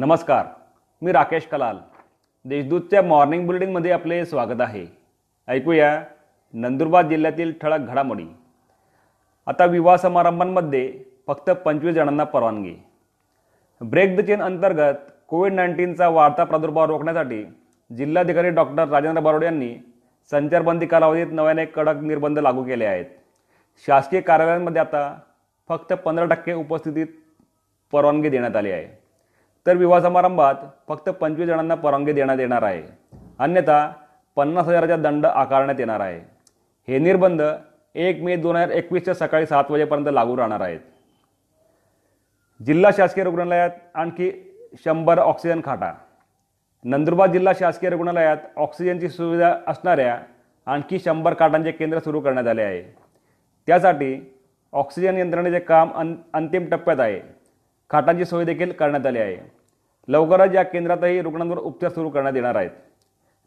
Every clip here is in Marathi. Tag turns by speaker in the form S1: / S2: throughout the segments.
S1: नमस्कार मी राकेश कलाल. देशदूतच्या मॉर्निंग बुलेटिनमध्ये आपले स्वागत आहे. ऐकूया नंदुरबार जिल्ह्यातील ठळक घडामोडी. आता विवाह समारंभांमध्ये फक्त पंचवीस जणांना परवानगी. ब्रेक द चेन अंतर्गत कोविड नाईन्टीनचा वाढता प्रादुर्भाव रोखण्यासाठी जिल्हाधिकारी डॉक्टर राजेंद्र बारोड यांनी संचारबंदी कालावधीत नव्याने कडक निर्बंध लागू केले आहेत. शासकीय कार्यालयांमध्ये आता फक्त पंधरा टक्के उपस्थितीत परवानगी देण्यात आली आहे. तर विवाह समारंभात फक्त पंचवीस जणांना परवानगी देण्यात येणार आहे. अन्यथा पन्नास हजाराचा दंड आकारण्यात येणार आहे. हे निर्बंध एक मे दोन हजार एकवीसच्या सकाळी सात वाजेपर्यंत लागू राहणार आहेत. जिल्हा शासकीय रुग्णालयात आणखी शंभर ऑक्सिजन खाटा. नंदुरबार जिल्हा शासकीय रुग्णालयात ऑक्सिजनची सुविधा असणाऱ्या आणखी शंभर खाटांचे केंद्र सुरू करण्यात आले आहे. त्यासाठी ऑक्सिजन यंत्रणेचे काम अं अंतिम टप्प्यात आहे. खाटांची सोय देखील करण्यात आली आहे. लवकरच या केंद्रातही रुग्णांवर उपचार सुरू करण्यात येणार आहेत.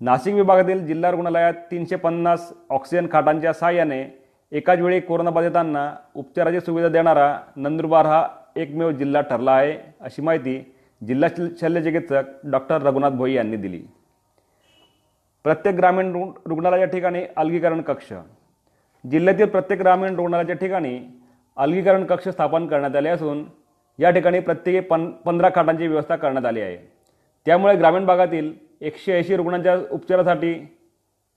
S1: नाशिक विभागातील जिल्हा रुग्णालयात तीनशे पन्नास ऑक्सिजन खाटांच्या सहाय्याने एकाच वेळी कोरोनाबाधितांना उपचाराची सुविधा देणारा नंदुरबार हा एकमेव जिल्हा ठरला आहे अशी माहिती जिल्हा शल- शल्यचिकित्सक डॉक्टर रघुनाथ भोई यांनी दिली. प्रत्येक ग्रामीण रुग्ण रुग्णालयाच्या ठिकाणी अलगीकरण कक्ष. जिल्ह्यातील प्रत्येक ग्रामीण रुग्णालयाच्या ठिकाणी अलगीकरण कक्ष स्थापन करण्यात आले असून या ठिकाणी प्रत्येकी पन पंधरा खाटांची व्यवस्था करण्यात आली आहे. त्यामुळे ग्रामीण भागातील एकशे ऐंशी रुग्णांच्या उपचारासाठी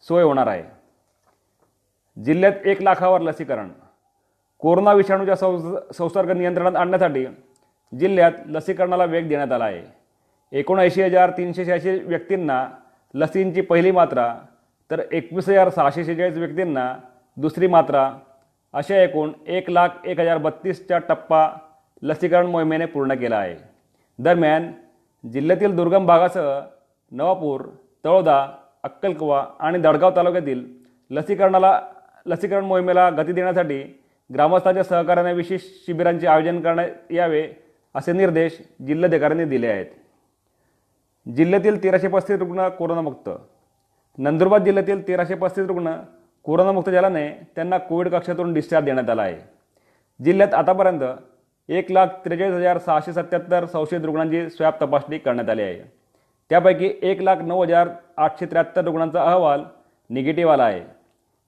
S1: सोय होणार आहे. जिल्ह्यात एक लाखावर लसीकरण. कोरोना विषाणूच्या संस संसर्ग नियंत्रणात आणण्यासाठी जिल्ह्यात लसीकरणाला वेग देण्यात आला आहे. एकोणऐंशी हजार तीनशे शहाऐंशी व्यक्तींना लसींची पहिली मात्रा तर एकवीस हजार सहाशे शेहेचाळीस व्यक्तींना दुसरी मात्रा अशा एकूण एक लाख एक हजार बत्तीसच्या टप्पा लसीकरण मोहिमेने पूर्ण केला आहे. दरम्यान जिल्ह्यातील दुर्गम भागासह नवापूर तळोदा अक्कलकुवा आणि दडगाव तालुक्यातील लसीकरणाला लसीकरण मोहिमेला गती देण्यासाठी ग्रामस्थांच्या सहकार्याने विशेष शिबिरांचे आयोजन करण्यात यावे असे निर्देश जिल्हाधिकाऱ्यांनी दिले आहेत. जिल्ह्यातील तेराशे पस्तीस रुग्ण कोरोनामुक्त. नंदुरबार जिल्ह्यातील तेराशे पस्तीस रुग्ण कोरोनामुक्त झाल्याने त्यांना कोविड कक्षातून डिस्चार्ज देण्यात आला आहे. जिल्ह्यात आतापर्यंत एक लाख त्रेचाळीस हजार सहाशे सत्याहत्तर संशयित रुग्णांची स्वॅब तपासणी करण्यात आली आहे. त्यापैकी एक लाख नऊ हजार आठशे त्र्याहत्तर रुग्णांचा अहवाल निगेटिव्ह आला आहे.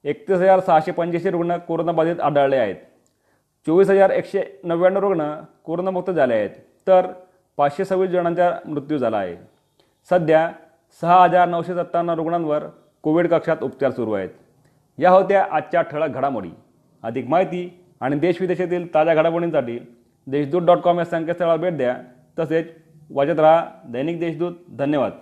S1: एकतीस हजार सहाशे पंच्याऐंशी रुग्ण कोरोनाबाधित आढळले आहेत. चोवीस हजार एकशे नव्याण्णव रुग्ण कोरोनामुक्त झाले आहेत. तर पाचशे सव्वीस जणांचा मृत्यू झाला आहे. सध्या सहा हजार नऊशे सत्तावन्न रुग्णांवर कोविड कक्षात उपचार सुरू आहेत. या होत्या आजच्या ठळक घडामोडी. अधिक माहिती आणि देशविदेशातील ताज्या घडामोडींसाठी देशदूत डॉट कॉम या संकेतस्थळाला भेट द्या. तसेच वाजत राहा दैनिक देशदूत. धन्यवाद.